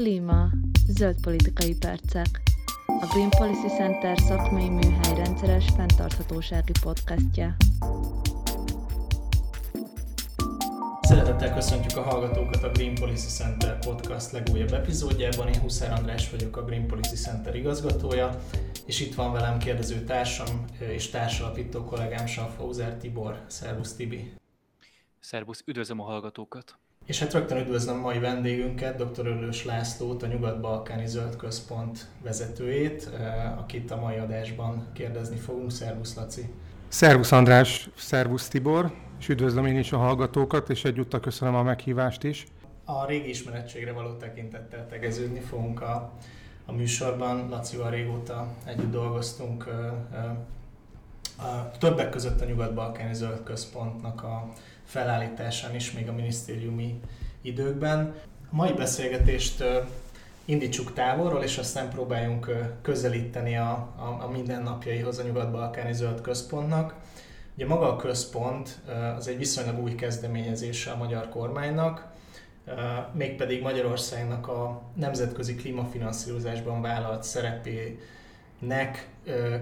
Klíma. Zöld politikai percek. A Green Policy Center szakmai műhely rendszeres fenntarthatósági podcastja. Szeretettel köszöntjük a hallgatókat a Green Policy Center podcast legújabb epizódjában. Én Huszár András vagyok, a Green Policy Center igazgatója, és itt van velem kérdező társam és társalapító kollégám Schaffhauser Tibor. Szervusz Tibi! Szervusz, üdvözlöm a hallgatókat! És hát rögtön üdvözlöm mai vendégünket, dr. Örlős Lászlót, a Nyugat-Balkáni Zöld Központ vezetőjét, akit a mai adásban kérdezni fogunk. Szervusz Laci! Szervusz András, szervusz Tibor, és üdvözlöm én is a hallgatókat, és egyúttal köszönöm a meghívást is. A régi ismerettségre való tekintettel tegeződni fogunk a, a műsorban. Lacival régóta együtt dolgoztunk, a, többek között a Nyugat-Balkáni Zöld Központnak a felállításán is, még a minisztériumi időkben. A mai beszélgetést indítsuk távolról, és aztán próbáljunk közelíteni a, a, a mindennapjaihoz a Nyugat-Balkáni Zöld Központnak. Ugye maga a központ az egy viszonylag új kezdeményezése a magyar kormánynak, mégpedig Magyarországnak a nemzetközi klímafinanszírozásban vállalt szerepének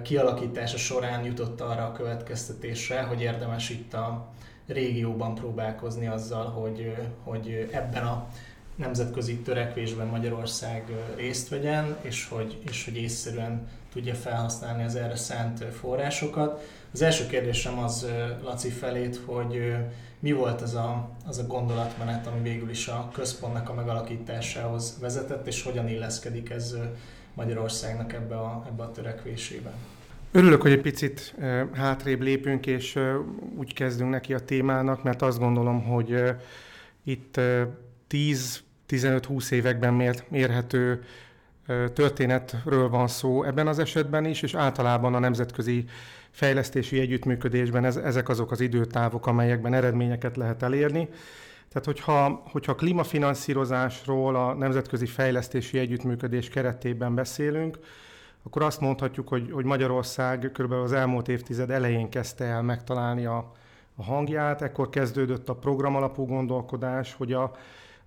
kialakítása során jutott arra a következtetésre, hogy érdemes itt a régióban próbálkozni azzal, hogy, hogy ebben a nemzetközi törekvésben Magyarország részt vegyen, és hogy, és hogy észszerűen tudja felhasználni az erre szánt forrásokat. Az első kérdésem az Laci felét, hogy mi volt az a, az a gondolatmenet, ami végül is a központnak a megalakításához vezetett, és hogyan illeszkedik ez Magyarországnak ebbe a, ebbe a törekvésébe? Örülök, hogy egy picit hátrébb lépünk, és úgy kezdünk neki a témának, mert azt gondolom, hogy itt 10-15-20 években mért, mérhető történetről van szó ebben az esetben is, és általában a nemzetközi fejlesztési együttműködésben ez, ezek azok az időtávok, amelyekben eredményeket lehet elérni. Tehát, hogyha, hogyha klímafinanszírozásról a nemzetközi fejlesztési együttműködés keretében beszélünk, akkor azt mondhatjuk, hogy, hogy Magyarország kb. az elmúlt évtized elején kezdte el megtalálni a, a hangját, ekkor kezdődött a programalapú gondolkodás, hogy a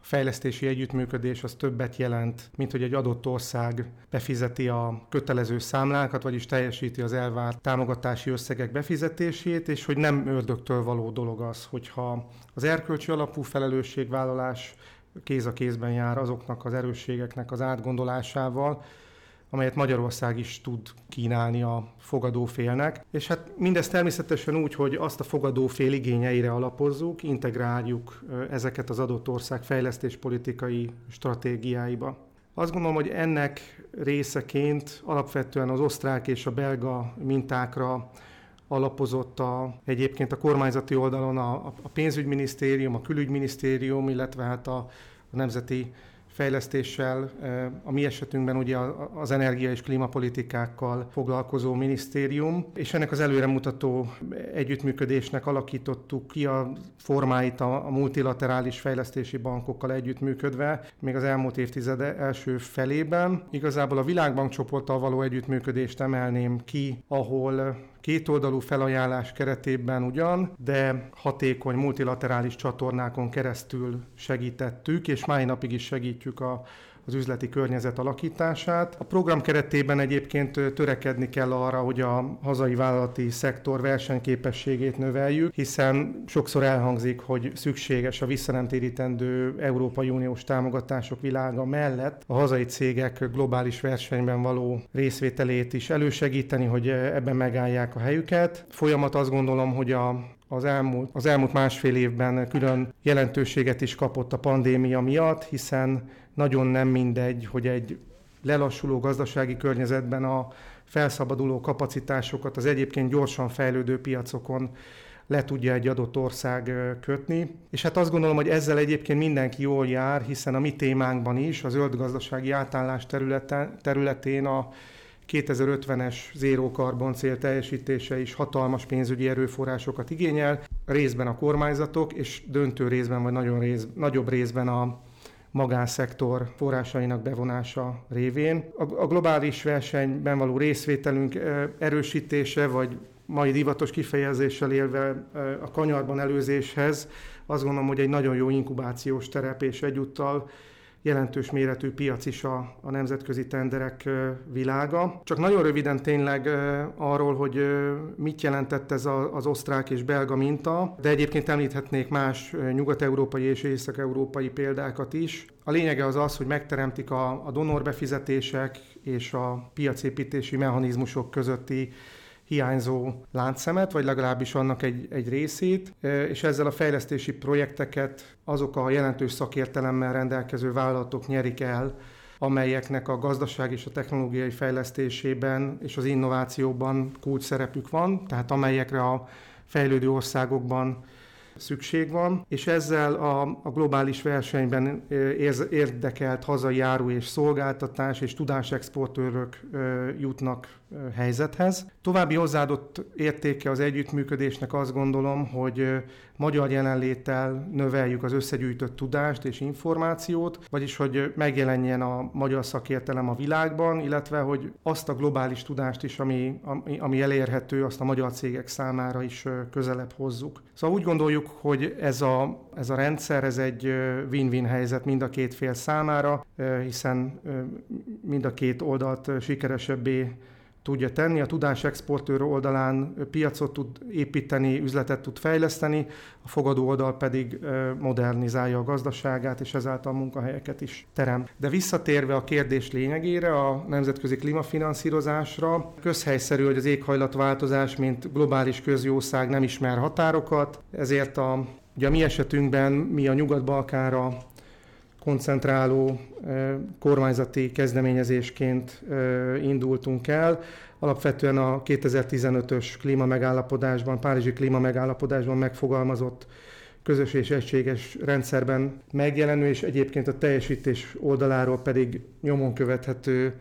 fejlesztési együttműködés az többet jelent, mint hogy egy adott ország befizeti a kötelező számlákat, vagyis teljesíti az elvárt támogatási összegek befizetését, és hogy nem ördögtől való dolog az, hogyha az erkölcsi alapú felelősségvállalás kéz a kézben jár azoknak az erősségeknek az átgondolásával, amelyet Magyarország is tud kínálni a fogadófélnek. És hát mindezt természetesen úgy, hogy azt a fogadófél igényeire alapozzuk, integráljuk ezeket az adott ország fejlesztéspolitikai stratégiáiba. Azt gondolom, hogy ennek részeként alapvetően az osztrák és a belga mintákra alapozott a, egyébként a kormányzati oldalon a, a pénzügyminisztérium, a külügyminisztérium, illetve hát a, a Nemzeti fejlesztéssel, a mi esetünkben ugye az energia és klímapolitikákkal foglalkozó minisztérium, és ennek az előremutató együttműködésnek alakítottuk ki a formáit a multilaterális fejlesztési bankokkal együttműködve, még az elmúlt évtized első felében. Igazából a Világbank csoporttal való együttműködést emelném ki, ahol kétoldalú felajánlás keretében ugyan, de hatékony multilaterális csatornákon keresztül segítettük, és mai napig is segítjük a az üzleti környezet alakítását. A program keretében egyébként törekedni kell arra, hogy a hazai vállalati szektor versenyképességét növeljük, hiszen sokszor elhangzik, hogy szükséges a visszanemtérítendő Európai Uniós támogatások világa mellett a hazai cégek globális versenyben való részvételét is elősegíteni, hogy ebben megállják a helyüket. Folyamat azt gondolom, hogy a az elmúlt, az elmúlt másfél évben külön jelentőséget is kapott a pandémia miatt, hiszen nagyon nem mindegy, hogy egy lelassuló gazdasági környezetben a felszabaduló kapacitásokat az egyébként gyorsan fejlődő piacokon le tudja egy adott ország kötni. És hát azt gondolom, hogy ezzel egyébként mindenki jól jár, hiszen a mi témánkban is, a zöld gazdasági átállás területen, területén a 2050-es zéró karbon cél teljesítése is hatalmas pénzügyi erőforrásokat igényel, részben a kormányzatok, és döntő részben, vagy nagyon rész, nagyobb részben a magánszektor forrásainak bevonása révén. A, a globális versenyben való részvételünk erősítése, vagy mai divatos kifejezéssel élve a kanyarban előzéshez, azt gondolom, hogy egy nagyon jó inkubációs terep, és egyúttal jelentős méretű piac is a, a nemzetközi tenderek világa. Csak nagyon röviden tényleg arról, hogy mit jelentett ez az osztrák és belga minta, de egyébként említhetnék más nyugat-európai és észak-európai példákat is. A lényege az az, hogy megteremtik a, a donorbefizetések és a piacépítési mechanizmusok közötti hiányzó láncszemet, vagy legalábbis annak egy, egy részét, és ezzel a fejlesztési projekteket azok a jelentős szakértelemmel rendelkező vállalatok nyerik el, amelyeknek a gazdaság és a technológiai fejlesztésében és az innovációban kulcs szerepük van, tehát amelyekre a fejlődő országokban szükség van, és ezzel a, a globális versenyben érdekelt hazai áru és szolgáltatás és tudásexportőrök jutnak helyzethez. További hozzáadott értéke az együttműködésnek azt gondolom, hogy magyar jelenléttel növeljük az összegyűjtött tudást és információt, vagyis hogy megjelenjen a magyar szakértelem a világban, illetve hogy azt a globális tudást is, ami, ami, ami elérhető, azt a magyar cégek számára is közelebb hozzuk. Szóval úgy gondoljuk, hogy ez a, ez a rendszer, ez egy win-win helyzet mind a két fél számára, hiszen mind a két oldalt sikeresebbé tudja tenni, a tudás exportőr oldalán piacot tud építeni, üzletet tud fejleszteni, a fogadó oldal pedig modernizálja a gazdaságát, és ezáltal munkahelyeket is terem. De visszatérve a kérdés lényegére, a nemzetközi klímafinanszírozásra, közhelyszerű, hogy az éghajlatváltozás, mint globális közjószág nem ismer határokat, ezért a Ugye a mi esetünkben mi a Nyugat-Balkára koncentráló kormányzati kezdeményezésként indultunk el. Alapvetően a 2015-ös klímamegállapodásban, Párizsi klímamegállapodásban megfogalmazott közös és egységes rendszerben megjelenő, és egyébként a teljesítés oldaláról pedig nyomon követhető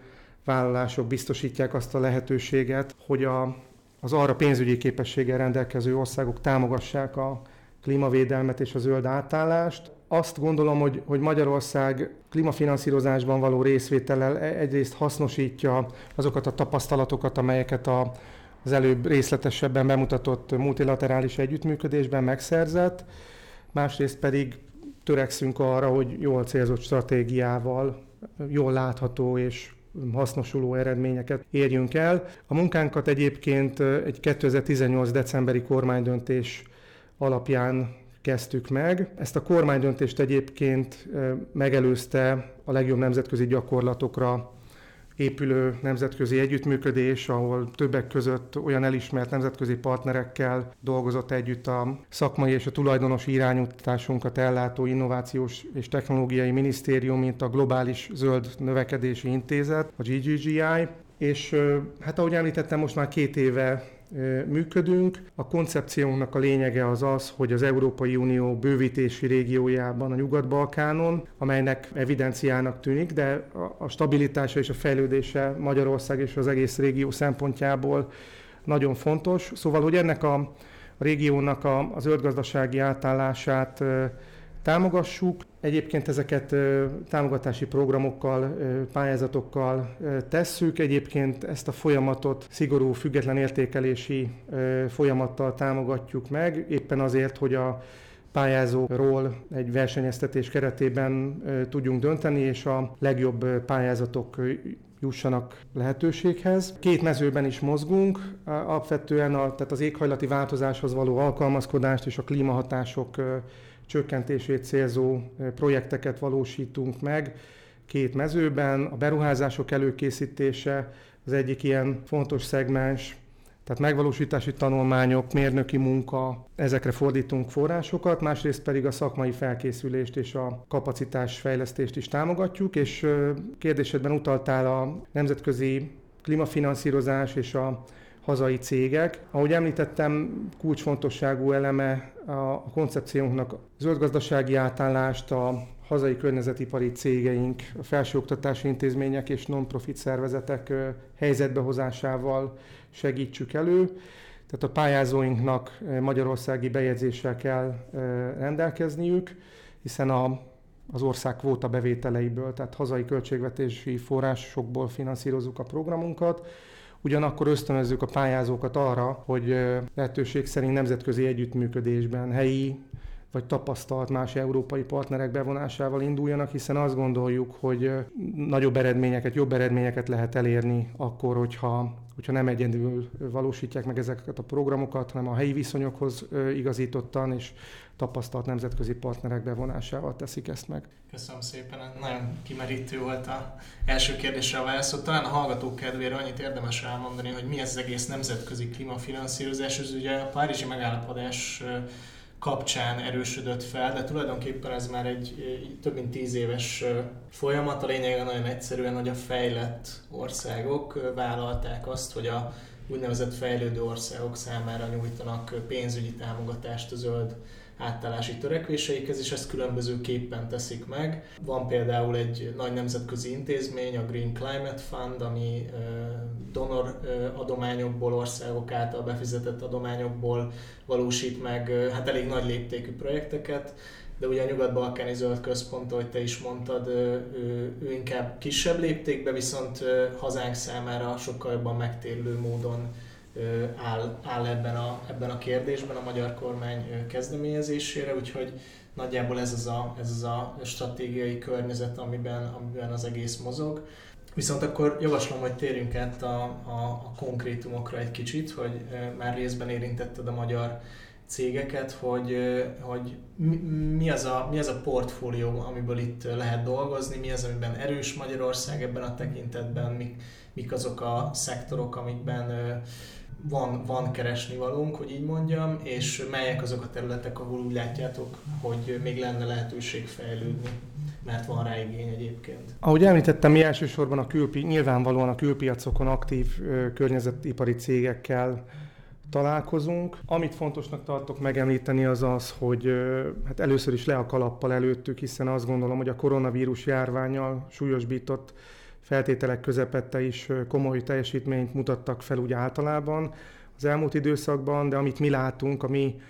vállalások biztosítják azt a lehetőséget, hogy a, az arra pénzügyi képességgel rendelkező országok támogassák a klímavédelmet és a zöld átállást. Azt gondolom, hogy, hogy Magyarország klímafinanszírozásban való részvétellel e- egyrészt hasznosítja azokat a tapasztalatokat, amelyeket a, az előbb részletesebben bemutatott multilaterális együttműködésben megszerzett, másrészt pedig törekszünk arra, hogy jól célzott stratégiával, jól látható és hasznosuló eredményeket érjünk el. A munkánkat egyébként egy 2018. decemberi kormánydöntés alapján kezdtük meg. Ezt a kormánydöntést egyébként megelőzte a legjobb nemzetközi gyakorlatokra épülő nemzetközi együttműködés, ahol többek között olyan elismert nemzetközi partnerekkel dolgozott együtt a szakmai és a tulajdonosi irányításunkat ellátó Innovációs és Technológiai Minisztérium, mint a Globális Zöld Növekedési Intézet, a GGGI, és hát ahogy említettem, most már két éve működünk. A koncepciónknak a lényege az az, hogy az Európai Unió bővítési régiójában, a Nyugat-Balkánon, amelynek evidenciának tűnik, de a stabilitása és a fejlődése Magyarország és az egész régió szempontjából nagyon fontos. Szóval, hogy ennek a régiónak a, az zöldgazdasági átállását támogassuk. Egyébként ezeket támogatási programokkal, pályázatokkal tesszük. Egyébként ezt a folyamatot szigorú független értékelési folyamattal támogatjuk meg, éppen azért, hogy a pályázóról egy versenyeztetés keretében tudjunk dönteni, és a legjobb pályázatok jussanak lehetőséghez. Két mezőben is mozgunk, alapvetően a, tehát az éghajlati változáshoz való alkalmazkodást és a klímahatások csökkentését célzó projekteket valósítunk meg két mezőben. A beruházások előkészítése az egyik ilyen fontos szegmens, tehát megvalósítási tanulmányok, mérnöki munka, ezekre fordítunk forrásokat, másrészt pedig a szakmai felkészülést és a kapacitásfejlesztést is támogatjuk, és kérdésedben utaltál a nemzetközi klímafinanszírozás és a hazai cégek. Ahogy említettem, kulcsfontosságú eleme a koncepciónknak zöldgazdasági átállást a hazai környezetipari cégeink, a felsőoktatási intézmények és non-profit szervezetek helyzetbehozásával segítsük elő. Tehát a pályázóinknak magyarországi bejegyzéssel kell rendelkezniük, hiszen a, az ország kvóta bevételeiből, tehát hazai költségvetési forrásokból finanszírozzuk a programunkat. Ugyanakkor ösztönözzük a pályázókat arra, hogy lehetőség szerint nemzetközi együttműködésben, helyi vagy tapasztalt más európai partnerek bevonásával induljanak, hiszen azt gondoljuk, hogy nagyobb eredményeket, jobb eredményeket lehet elérni akkor, hogyha, hogyha nem egyedül valósítják meg ezeket a programokat, hanem a helyi viszonyokhoz igazítottan és tapasztalt nemzetközi partnerek bevonásával teszik ezt meg. Köszönöm szépen, nagyon kimerítő volt a első kérdésre a válasz. Talán a hallgatók kedvére annyit érdemes elmondani, hogy mi ez az egész nemzetközi klímafinanszírozás. Ez ugye a Párizsi megállapodás kapcsán erősödött fel, de tulajdonképpen ez már egy több mint tíz éves folyamat. A lényege nagyon egyszerűen, hogy a fejlett országok vállalták azt, hogy a úgynevezett fejlődő országok számára nyújtanak pénzügyi támogatást a zöld átállási törekvéseikhez, és ezt különbözőképpen teszik meg. Van például egy nagy nemzetközi intézmény, a Green Climate Fund, ami donor adományokból, országok által befizetett adományokból valósít meg hát elég nagy léptékű projekteket, de ugye a Nyugat-Balkáni Zöld Központ, ahogy te is mondtad, ő, ő inkább kisebb léptékben, viszont hazánk számára sokkal jobban megtérülő módon áll, áll ebben, a, ebben a kérdésben a magyar kormány kezdeményezésére, úgyhogy nagyjából ez az a, ez az a stratégiai környezet, amiben, amiben az egész mozog. Viszont akkor javaslom, hogy térjünk át a, a, a konkrétumokra egy kicsit, hogy már részben érintetted a magyar cégeket, hogy, hogy mi, az a, mi az a portfólió, amiből itt lehet dolgozni, mi az, amiben erős Magyarország ebben a tekintetben, mik, mik azok a szektorok, amikben van, van keresni valónk, hogy így mondjam, és melyek azok a területek, ahol úgy látjátok, hogy még lenne lehetőség fejlődni, mert van rá igény egyébként. Ahogy említettem, mi elsősorban a külpi, nyilvánvalóan a külpiacokon aktív ö, környezetipari cégekkel találkozunk. Amit fontosnak tartok megemlíteni az az, hogy hát először is le a kalappal előttük, hiszen azt gondolom, hogy a koronavírus járványal súlyosbított feltételek közepette is komoly teljesítményt mutattak fel úgy általában az elmúlt időszakban, de amit mi látunk, a mi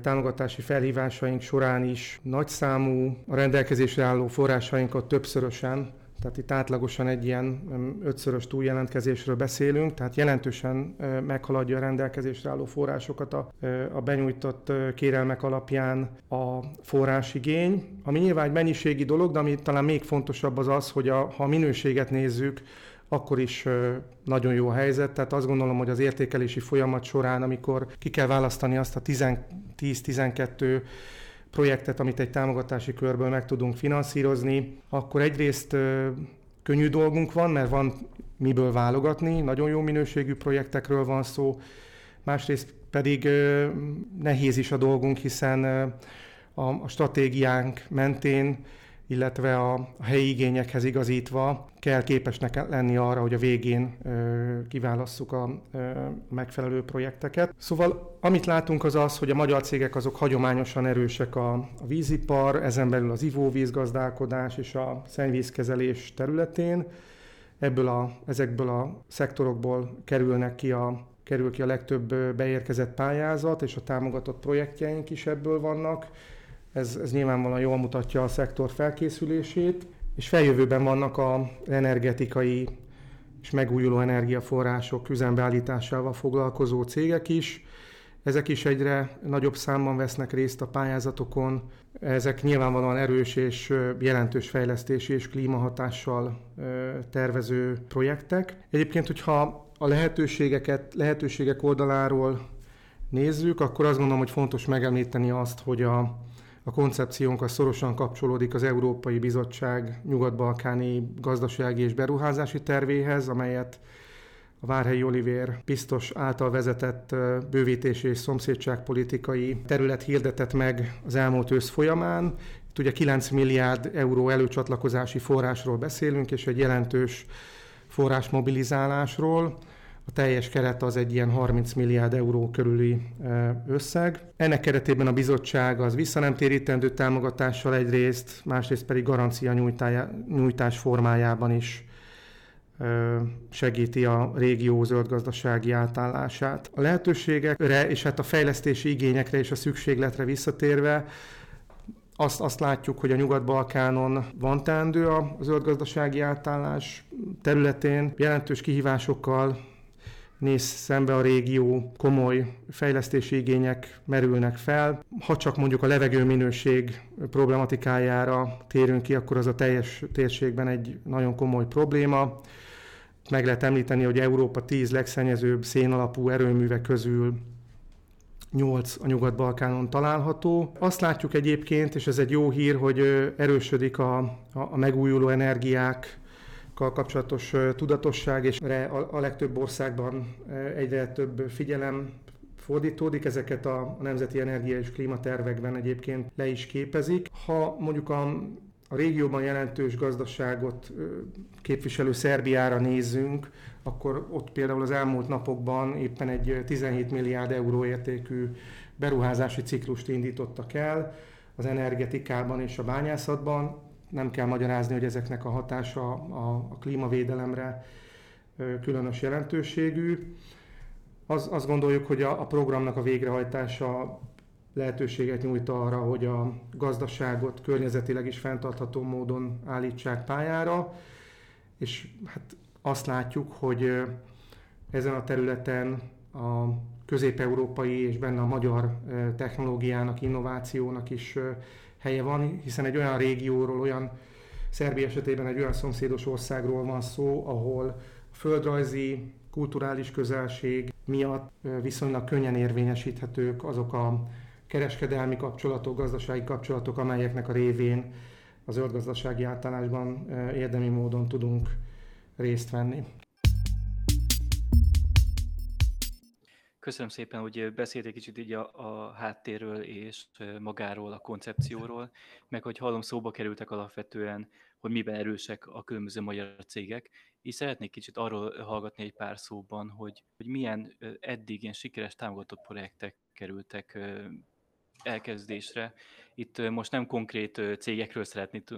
támogatási felhívásaink során is nagyszámú a rendelkezésre álló forrásainkat többszörösen tehát itt átlagosan egy ilyen ötszörös túljelentkezésről beszélünk, tehát jelentősen meghaladja a rendelkezésre álló forrásokat a, a benyújtott kérelmek alapján a forrásigény, ami nyilván egy mennyiségi dolog, de ami talán még fontosabb az az, hogy a, ha a minőséget nézzük, akkor is nagyon jó a helyzet. Tehát azt gondolom, hogy az értékelési folyamat során, amikor ki kell választani azt a 10-12 projektet, amit egy támogatási körből meg tudunk finanszírozni, akkor egyrészt könnyű dolgunk van, mert van miből válogatni, nagyon jó minőségű projektekről van szó, másrészt pedig nehéz is a dolgunk, hiszen a stratégiánk mentén illetve a helyi igényekhez igazítva kell képesnek lenni arra, hogy a végén kiválasszuk a megfelelő projekteket. Szóval amit látunk az az, hogy a magyar cégek azok hagyományosan erősek a, a vízipar, ezen belül az ivóvízgazdálkodás és a szennyvízkezelés területén. Ebből a, ezekből a szektorokból kerülnek ki a, kerül ki a legtöbb beérkezett pályázat, és a támogatott projektjeink is ebből vannak ez, ez nyilvánvalóan jól mutatja a szektor felkészülését, és feljövőben vannak a energetikai és megújuló energiaforrások üzembeállításával foglalkozó cégek is. Ezek is egyre nagyobb számban vesznek részt a pályázatokon. Ezek nyilvánvalóan erős és jelentős fejlesztési és klímahatással tervező projektek. Egyébként, hogyha a lehetőségeket, lehetőségek oldaláról nézzük, akkor azt gondolom, hogy fontos megemlíteni azt, hogy a, a koncepciónk az szorosan kapcsolódik az Európai Bizottság nyugat-balkáni gazdasági és beruházási tervéhez, amelyet a Várhelyi Olivér biztos által vezetett bővítési és szomszédságpolitikai terület hirdetett meg az elmúlt ősz folyamán. Itt ugye 9 milliárd euró előcsatlakozási forrásról beszélünk, és egy jelentős forrásmobilizálásról. A teljes keret az egy ilyen 30 milliárd euró körüli összeg. Ennek keretében a bizottság az visszanemtérítendő támogatással egyrészt, másrészt pedig garancia nyújtás formájában is segíti a régió zöldgazdasági átállását. A lehetőségekre és hát a fejlesztési igényekre és a szükségletre visszatérve azt, azt látjuk, hogy a Nyugat-Balkánon van teendő a zöldgazdasági átállás területén, jelentős kihívásokkal néz szembe a régió, komoly fejlesztési igények merülnek fel. Ha csak mondjuk a levegő minőség problematikájára térünk ki, akkor az a teljes térségben egy nagyon komoly probléma. Meg lehet említeni, hogy Európa 10 legszennyezőbb szénalapú erőműve közül 8 a Nyugat-Balkánon található. Azt látjuk egyébként, és ez egy jó hír, hogy erősödik a, a megújuló energiák kapcsolatos tudatosság, és a, a legtöbb országban egyre több figyelem fordítódik, ezeket a nemzeti energia és klímatervekben egyébként le is képezik. Ha mondjuk a, a régióban jelentős gazdaságot képviselő Szerbiára nézzünk, akkor ott például az elmúlt napokban éppen egy 17 milliárd euró értékű beruházási ciklust indítottak el az energetikában és a bányászatban. Nem kell magyarázni, hogy ezeknek a hatása a, a klímavédelemre különös jelentőségű. Az, azt gondoljuk, hogy a, a programnak a végrehajtása lehetőséget nyújt arra, hogy a gazdaságot környezetileg is fenntartható módon állítsák pályára, és hát azt látjuk, hogy ezen a területen a közép-európai és benne a magyar technológiának, innovációnak is helye van, hiszen egy olyan régióról, olyan Szerbia esetében egy olyan szomszédos országról van szó, ahol földrajzi, kulturális közelség miatt viszonylag könnyen érvényesíthetők azok a kereskedelmi kapcsolatok, gazdasági kapcsolatok, amelyeknek a révén a zöld gazdasági átállásban érdemi módon tudunk részt venni. Köszönöm szépen, hogy beszélt egy kicsit így a, a háttérről és magáról, a koncepcióról, meg hogy hallom, szóba kerültek alapvetően, hogy miben erősek a különböző magyar cégek, és szeretnék kicsit arról hallgatni egy pár szóban, hogy, hogy milyen eddig ilyen sikeres támogatott projektek kerültek elkezdésre. Itt most nem konkrét cégekről szeretnék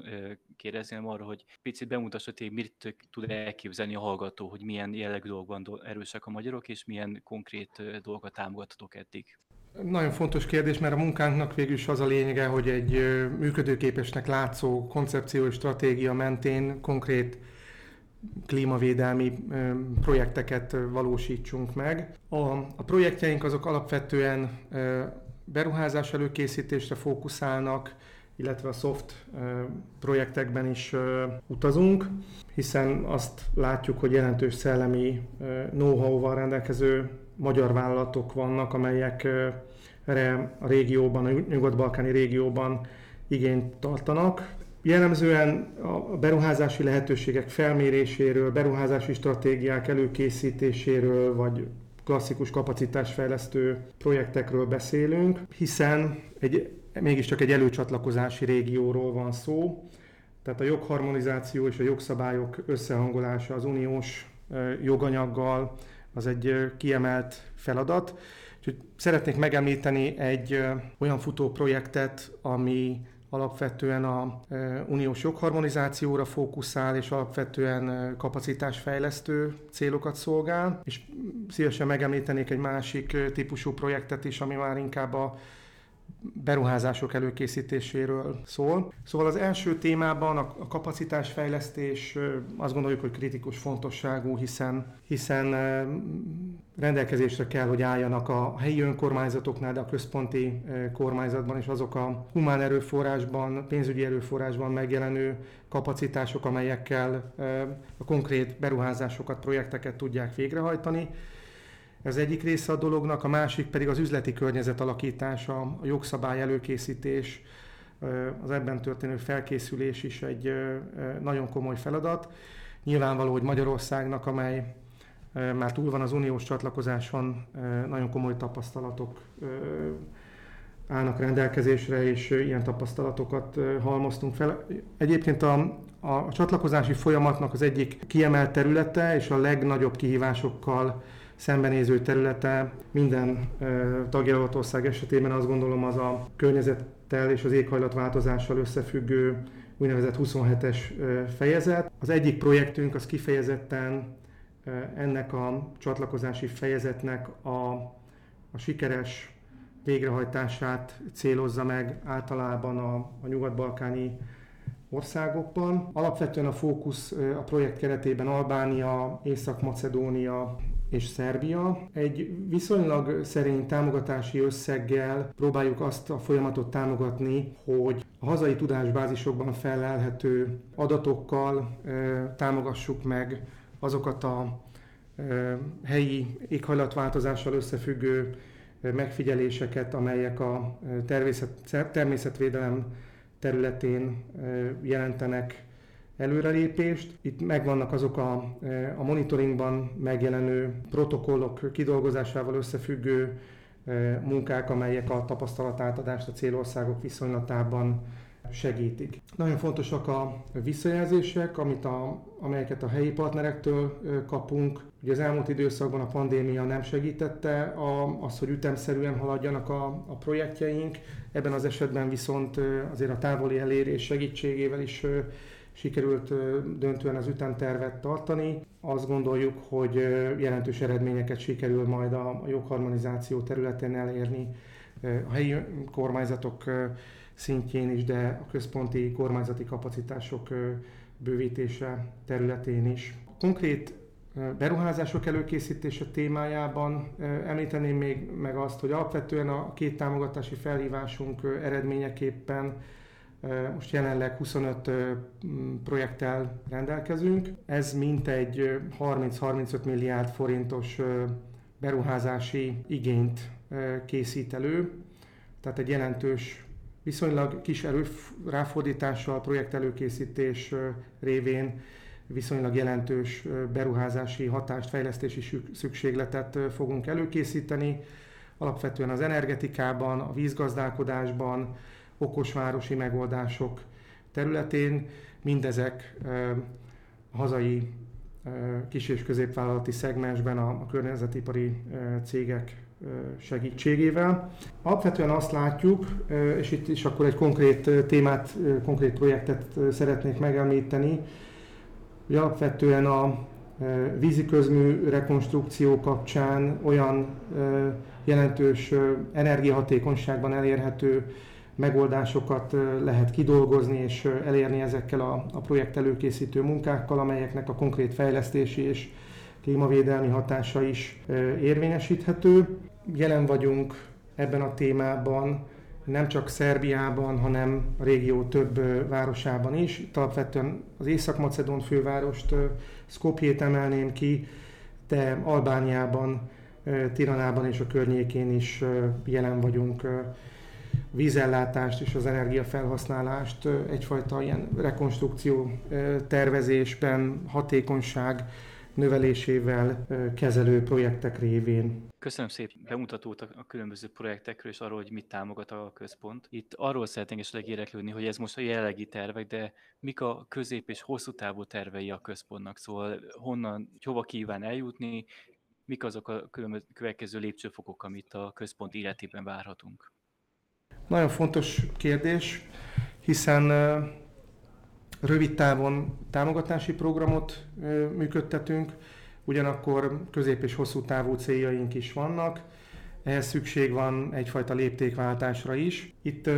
kérdezni, hanem arra, hogy picit bemutassa, hogy mit tud elképzelni a hallgató, hogy milyen jellegű dolgokban erősek a magyarok, és milyen konkrét dolgokat támogathatok eddig. Nagyon fontos kérdés, mert a munkánknak végül is az a lényege, hogy egy működőképesnek látszó koncepció és stratégia mentén konkrét klímavédelmi projekteket valósítsunk meg. A, a projektjeink azok alapvetően beruházás előkészítésre fókuszálnak, illetve a soft projektekben is utazunk, hiszen azt látjuk, hogy jelentős szellemi know-how-val rendelkező magyar vállalatok vannak, amelyek erre a régióban, a nyugat-balkáni régióban igényt tartanak. Jellemzően a beruházási lehetőségek felméréséről, beruházási stratégiák előkészítéséről, vagy klasszikus kapacitásfejlesztő projektekről beszélünk, hiszen egy, mégiscsak egy előcsatlakozási régióról van szó, tehát a jogharmonizáció és a jogszabályok összehangolása az uniós joganyaggal az egy kiemelt feladat. Úgyhogy szeretnék megemlíteni egy olyan futó projektet, ami alapvetően a e, uniós jogharmonizációra fókuszál, és alapvetően e, kapacitásfejlesztő célokat szolgál. És szívesen megemlítenék egy másik e, típusú projektet is, ami már inkább a beruházások előkészítéséről szól. Szóval az első témában a kapacitásfejlesztés azt gondoljuk, hogy kritikus fontosságú, hiszen, hiszen rendelkezésre kell, hogy álljanak a helyi önkormányzatoknál, de a központi kormányzatban is azok a humán erőforrásban, pénzügyi erőforrásban megjelenő kapacitások, amelyekkel a konkrét beruházásokat, projekteket tudják végrehajtani. Ez egyik része a dolognak, a másik pedig az üzleti környezet alakítása, a jogszabály előkészítés, az ebben történő felkészülés is egy nagyon komoly feladat. Nyilvánvaló, hogy Magyarországnak, amely már túl van az uniós csatlakozáson, nagyon komoly tapasztalatok állnak rendelkezésre, és ilyen tapasztalatokat halmoztunk fel. Egyébként a, a csatlakozási folyamatnak az egyik kiemelt területe és a legnagyobb kihívásokkal szembenéző területe minden tagjelölt ország esetében azt gondolom az a környezettel és az éghajlatváltozással összefüggő úgynevezett 27-es fejezet. Az egyik projektünk az kifejezetten ennek a csatlakozási fejezetnek a, a sikeres végrehajtását célozza meg általában a, a nyugat-balkáni országokban. Alapvetően a fókusz a projekt keretében Albánia, Észak-Macedónia, és Szerbia. Egy viszonylag szerény támogatási összeggel próbáljuk azt a folyamatot támogatni, hogy a hazai tudásbázisokban felelhető adatokkal támogassuk meg azokat a helyi éghajlatváltozással összefüggő megfigyeléseket, amelyek a természetvédelem területén jelentenek előrelépést. Itt megvannak azok a, a monitoringban megjelenő protokollok kidolgozásával összefüggő munkák, amelyek a tapasztalatátadást a célországok viszonylatában segítik. Nagyon fontosak a visszajelzések, amit a, amelyeket a helyi partnerektől kapunk. Ugye az elmúlt időszakban a pandémia nem segítette a, az, hogy ütemszerűen haladjanak a, a projektjeink. Ebben az esetben viszont azért a távoli elérés segítségével is sikerült döntően az ütemtervet tartani. Azt gondoljuk, hogy jelentős eredményeket sikerül majd a jogharmonizáció területén elérni a helyi kormányzatok szintjén is, de a központi kormányzati kapacitások bővítése területén is. Konkrét beruházások előkészítése témájában említeném még meg azt, hogy alapvetően a két támogatási felhívásunk eredményeképpen most jelenleg 25 projekttel rendelkezünk. Ez mintegy 30-35 milliárd forintos beruházási igényt készít elő, tehát egy jelentős viszonylag kis erőráfordítással, projekt előkészítés révén viszonylag jelentős beruházási hatást, fejlesztési szükségletet fogunk előkészíteni. Alapvetően az energetikában, a vízgazdálkodásban, okosvárosi megoldások területén mindezek a hazai kis- és középvállalati szegmensben a, a környezetipari cégek segítségével. Alapvetően azt látjuk, és itt is akkor egy konkrét témát, konkrét projektet szeretnék megemlíteni, hogy alapvetően a víziközmű rekonstrukció kapcsán olyan jelentős energiahatékonyságban elérhető megoldásokat lehet kidolgozni és elérni ezekkel a, a projekt előkészítő munkákkal, amelyeknek a konkrét fejlesztési és klímavédelmi hatása is érvényesíthető. Jelen vagyunk ebben a témában nem csak Szerbiában, hanem a régió több városában is. Itt az Észak-Macedón fővárost, Skopjét emelném ki, de Albániában, Tiranában és a környékén is jelen vagyunk vízellátást és az energiafelhasználást egyfajta ilyen rekonstrukció tervezésben, hatékonyság növelésével kezelő projektek révén. Köszönöm szépen bemutatót a különböző projektekről és arról, hogy mit támogat a központ. Itt arról szeretnénk esetleg érdeklődni, hogy ez most a jelenlegi tervek, de mik a közép- és hosszú távú tervei a központnak? Szóval honnan, hova kíván eljutni, mik azok a következő lépcsőfokok, amit a központ életében várhatunk? Nagyon fontos kérdés, hiszen rövid távon támogatási programot működtetünk, ugyanakkor közép- és hosszú távú céljaink is vannak. Ehhez szükség van egyfajta léptékváltásra is. Itt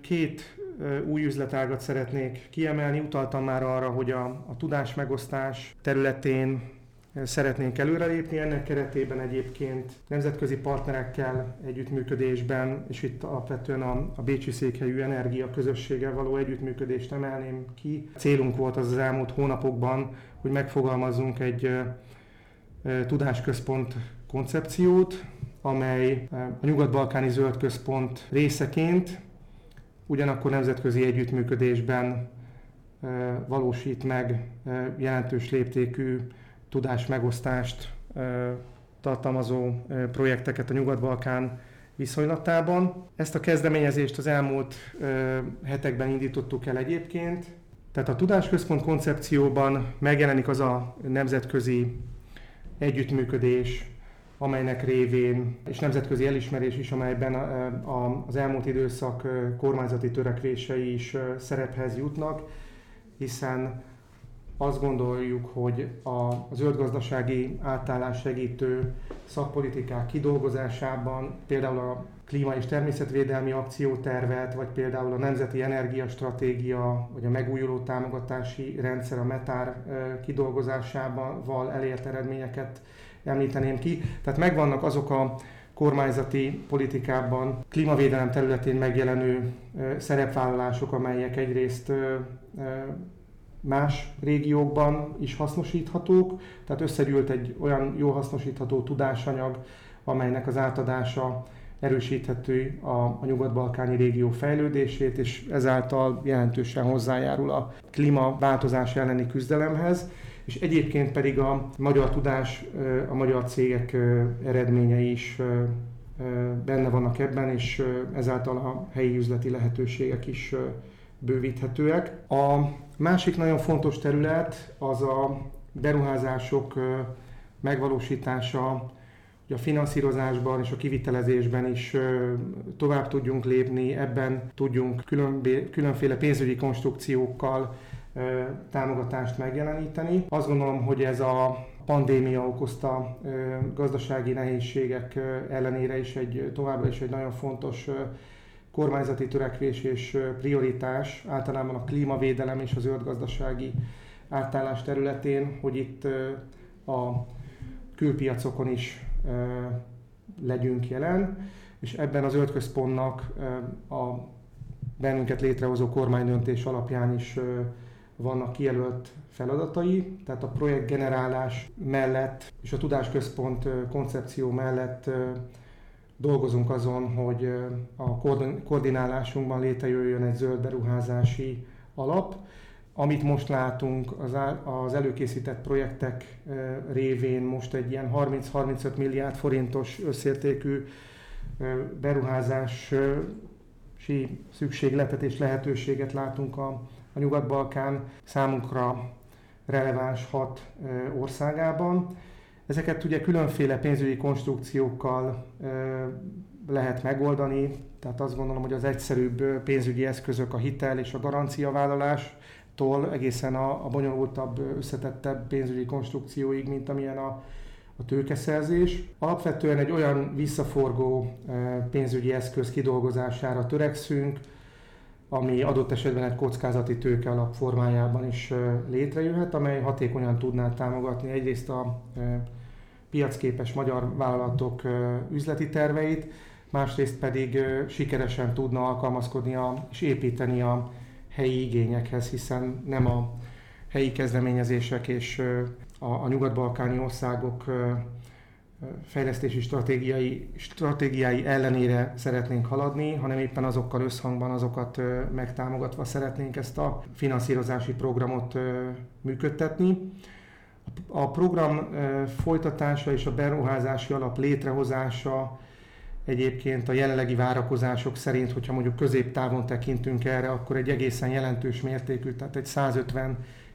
két új üzletágat szeretnék kiemelni. Utaltam már arra, hogy a, a tudásmegosztás területén szeretnénk előrelépni. Ennek keretében egyébként nemzetközi partnerekkel együttműködésben, és itt alapvetően a, a Bécsi székhelyű energia közösséggel való együttműködést emelném ki. Célunk volt az az elmúlt hónapokban, hogy megfogalmazzunk egy tudásközpont koncepciót, amely a Nyugat-Balkáni Zöld Központ részeként ugyanakkor nemzetközi együttműködésben valósít meg jelentős léptékű tudásmegosztást tartalmazó projekteket a Nyugat-Balkán viszonylatában. Ezt a kezdeményezést az elmúlt hetekben indítottuk el egyébként. Tehát a Tudásközpont koncepcióban megjelenik az a nemzetközi együttműködés, amelynek révén, és nemzetközi elismerés is, amelyben az elmúlt időszak kormányzati törekvései is szerephez jutnak, hiszen azt gondoljuk, hogy a zöld gazdasági átállás segítő szakpolitikák kidolgozásában, például a klíma- és természetvédelmi akciótervet, vagy például a Nemzeti Energiastratégia, vagy a megújuló támogatási rendszer, a METÁR kidolgozásával elért eredményeket említeném ki. Tehát megvannak azok a kormányzati politikában klímavédelem területén megjelenő szerepvállalások, amelyek egyrészt más régiókban is hasznosíthatók, tehát összegyűlt egy olyan jó hasznosítható tudásanyag, amelynek az átadása erősíthető a, a nyugat-balkáni régió fejlődését, és ezáltal jelentősen hozzájárul a klímaváltozás elleni küzdelemhez, és egyébként pedig a magyar tudás, a magyar cégek eredményei is benne vannak ebben, és ezáltal a helyi üzleti lehetőségek is bővíthetőek. A másik nagyon fontos terület az a beruházások megvalósítása, hogy a finanszírozásban és a kivitelezésben is tovább tudjunk lépni, ebben tudjunk különféle pénzügyi konstrukciókkal támogatást megjeleníteni. Azt gondolom, hogy ez a pandémia okozta gazdasági nehézségek ellenére is egy továbbra is egy nagyon fontos kormányzati törekvés és prioritás, általában a klímavédelem és a zöld gazdasági átállás területén, hogy itt a külpiacokon is legyünk jelen, és ebben az zöld központnak a bennünket létrehozó kormánydöntés alapján is vannak kijelölt feladatai, tehát a projektgenerálás mellett és a tudásközpont koncepció mellett dolgozunk azon, hogy a koordinálásunkban létrejöjjön egy zöld beruházási alap. Amit most látunk az, előkészített projektek révén most egy ilyen 30-35 milliárd forintos összértékű beruházási szükségletet és lehetőséget látunk a, a Nyugat-Balkán számunkra releváns hat országában. Ezeket ugye különféle pénzügyi konstrukciókkal lehet megoldani, tehát azt gondolom, hogy az egyszerűbb pénzügyi eszközök a hitel és a garanciavállalás, tól egészen a, a bonyolultabb, összetettebb pénzügyi konstrukcióig, mint amilyen a, a tőkeszerzés. Alapvetően egy olyan visszaforgó pénzügyi eszköz kidolgozására törekszünk, ami adott esetben egy kockázati tőke alap formájában is létrejöhet, amely hatékonyan tudná támogatni egyrészt a piacképes magyar vállalatok üzleti terveit, másrészt pedig sikeresen tudna alkalmazkodni a, és építeni a helyi igényekhez, hiszen nem a helyi kezdeményezések és a, a nyugat-balkáni országok fejlesztési stratégiai, stratégiái ellenére szeretnénk haladni, hanem éppen azokkal összhangban, azokat megtámogatva szeretnénk ezt a finanszírozási programot működtetni. A program folytatása és a beruházási alap létrehozása egyébként a jelenlegi várakozások szerint, hogyha mondjuk középtávon tekintünk erre, akkor egy egészen jelentős mértékű, tehát egy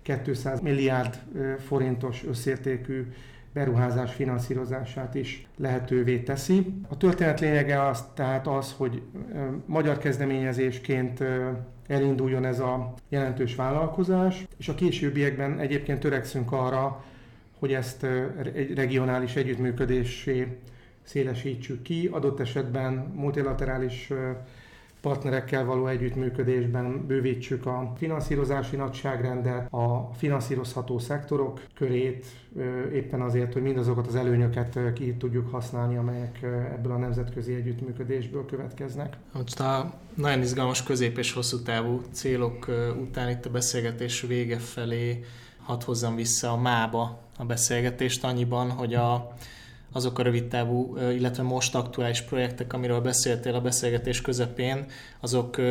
150-200 milliárd forintos összértékű beruházás finanszírozását is lehetővé teszi. A történet lényege az tehát az, hogy magyar kezdeményezésként elinduljon ez a jelentős vállalkozás, és a későbbiekben egyébként törekszünk arra, hogy ezt egy regionális együttműködésé szélesítsük ki, adott esetben multilaterális partnerekkel való együttműködésben bővítsük a finanszírozási nagyságrendet, a finanszírozható szektorok körét, éppen azért, hogy mindazokat az előnyöket ki tudjuk használni, amelyek ebből a nemzetközi együttműködésből következnek. Most a nagyon izgalmas közép- és hosszú távú célok után itt a beszélgetés vége felé hadd hozzam vissza a mába a beszélgetést annyiban, hogy a azok a rövidtávú, illetve most aktuális projektek, amiről beszéltél a beszélgetés közepén, azok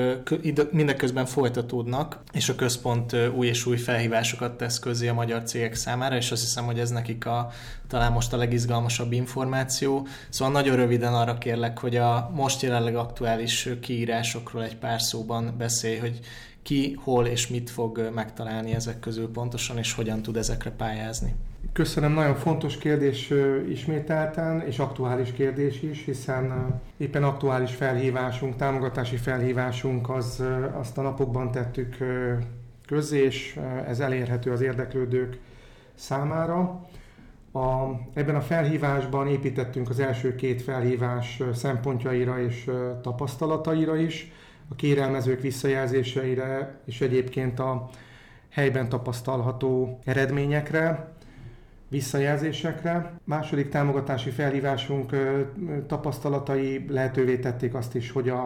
mindeközben folytatódnak, és a központ új és új felhívásokat tesz közé a magyar cégek számára, és azt hiszem, hogy ez nekik a, talán most a legizgalmasabb információ. Szóval nagyon röviden arra kérlek, hogy a most jelenleg aktuális kiírásokról egy pár szóban beszélj, hogy ki, hol és mit fog megtalálni ezek közül pontosan, és hogyan tud ezekre pályázni. Köszönöm, nagyon fontos kérdés ismételten, és aktuális kérdés is, hiszen éppen aktuális felhívásunk, támogatási felhívásunk az, azt a napokban tettük közé, és ez elérhető az érdeklődők számára. A, ebben a felhívásban építettünk az első két felhívás szempontjaira és tapasztalataira is, a kérelmezők visszajelzéseire és egyébként a helyben tapasztalható eredményekre. Visszajelzésekre. Második támogatási felhívásunk tapasztalatai lehetővé tették azt is, hogy a,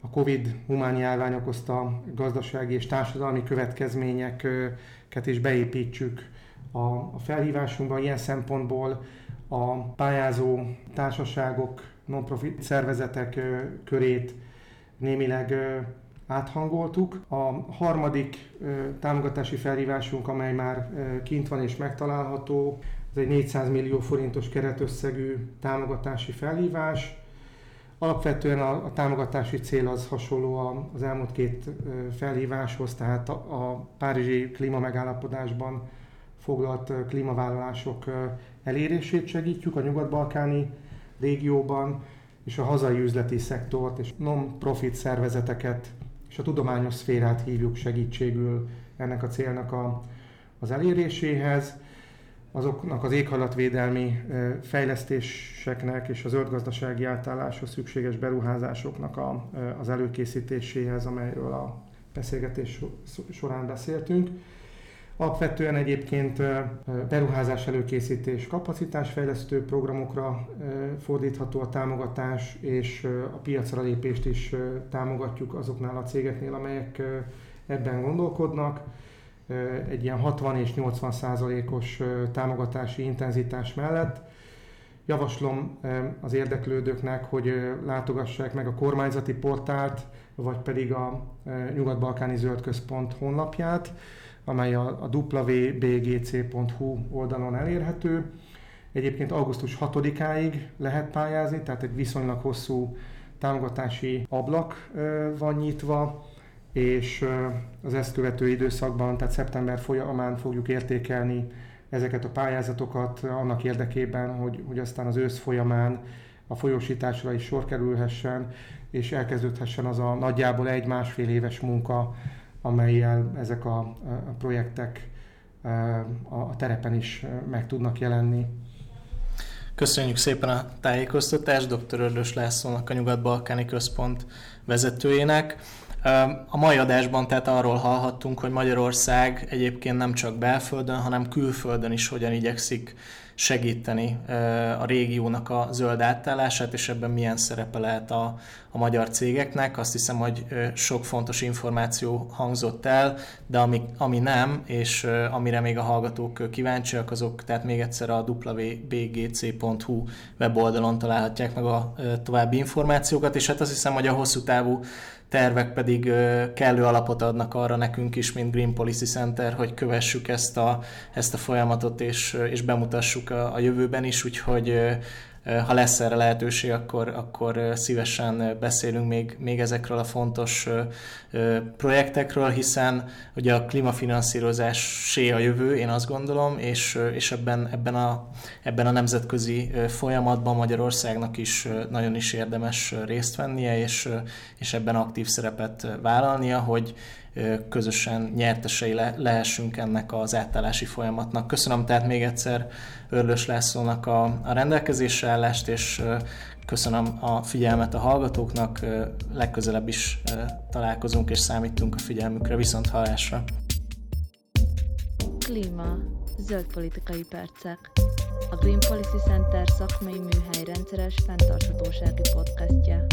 a COVID humán járvány okozta gazdasági és társadalmi következményeket is beépítsük a, a felhívásunkba. Ilyen szempontból a pályázó társaságok, non-profit szervezetek körét némileg áthangoltuk. A harmadik támogatási felhívásunk, amely már kint van és megtalálható, ez egy 400 millió forintos keretösszegű támogatási felhívás. Alapvetően a, a támogatási cél az hasonló az elmúlt két felhíváshoz, tehát a, a Párizsi klímamegállapodásban foglalt klímavállalások elérését segítjük a nyugat-balkáni régióban, és a hazai üzleti szektort és non-profit szervezeteket és a tudományos szférát hívjuk segítségül ennek a célnak a, az eléréséhez. Azoknak az éghajlatvédelmi fejlesztéseknek és az zöldgazdasági átálláshoz szükséges beruházásoknak a, az előkészítéséhez, amelyről a beszélgetés során beszéltünk. Alapvetően egyébként beruházás előkészítés, kapacitásfejlesztő programokra fordítható a támogatás, és a piacra lépést is támogatjuk azoknál a cégeknél, amelyek ebben gondolkodnak. Egy ilyen 60 és 80 százalékos támogatási intenzitás mellett. Javaslom az érdeklődőknek, hogy látogassák meg a kormányzati portált, vagy pedig a Nyugat-Balkáni Zöld Központ honlapját amely a, a wbgc.hu oldalon elérhető. Egyébként augusztus 6-áig lehet pályázni, tehát egy viszonylag hosszú támogatási ablak van nyitva, és az ezt követő időszakban, tehát szeptember folyamán fogjuk értékelni ezeket a pályázatokat annak érdekében, hogy, hogy aztán az ősz folyamán a folyósításra is sor kerülhessen, és elkezdődhessen az a nagyjából egy-másfél éves munka, amelyel ezek a, a projektek a terepen is meg tudnak jelenni. Köszönjük szépen a tájékoztatást dr. Ördös Lászlónak, a Nyugat-Balkáni Központ vezetőjének. A mai adásban tehát arról hallhattunk, hogy Magyarország egyébként nem csak belföldön, hanem külföldön is hogyan igyekszik segíteni a régiónak a zöld átállását, és ebben milyen szerepe lehet a, a magyar cégeknek. Azt hiszem, hogy sok fontos információ hangzott el, de ami, ami nem, és amire még a hallgatók kíváncsiak, azok tehát még egyszer a www.bgc.hu weboldalon találhatják meg a további információkat, és hát azt hiszem, hogy a hosszú távú tervek pedig kellő alapot adnak arra nekünk is, mint Green Policy Center, hogy kövessük ezt a, ezt a folyamatot, és, és bemutassuk a, a jövőben is, úgyhogy ha lesz erre lehetőség, akkor, akkor szívesen beszélünk még, még ezekről a fontos projektekről, hiszen ugye a klímafinanszírozás sé a jövő, én azt gondolom, és, és ebben, ebben, a, ebben a nemzetközi folyamatban Magyarországnak is nagyon is érdemes részt vennie, és, és ebben aktív szerepet vállalnia, hogy közösen nyertesei le, lehessünk ennek az átállási folyamatnak. Köszönöm tehát még egyszer Örlös Lászlónak a, a rendelkezésre állást, és köszönöm a figyelmet a hallgatóknak, legközelebb is találkozunk és számítunk a figyelmükre. Viszont hallásra! Klíma, zöld politikai percek. A Green Policy Center szakmai műhely rendszeres fenntarthatósági podcastja.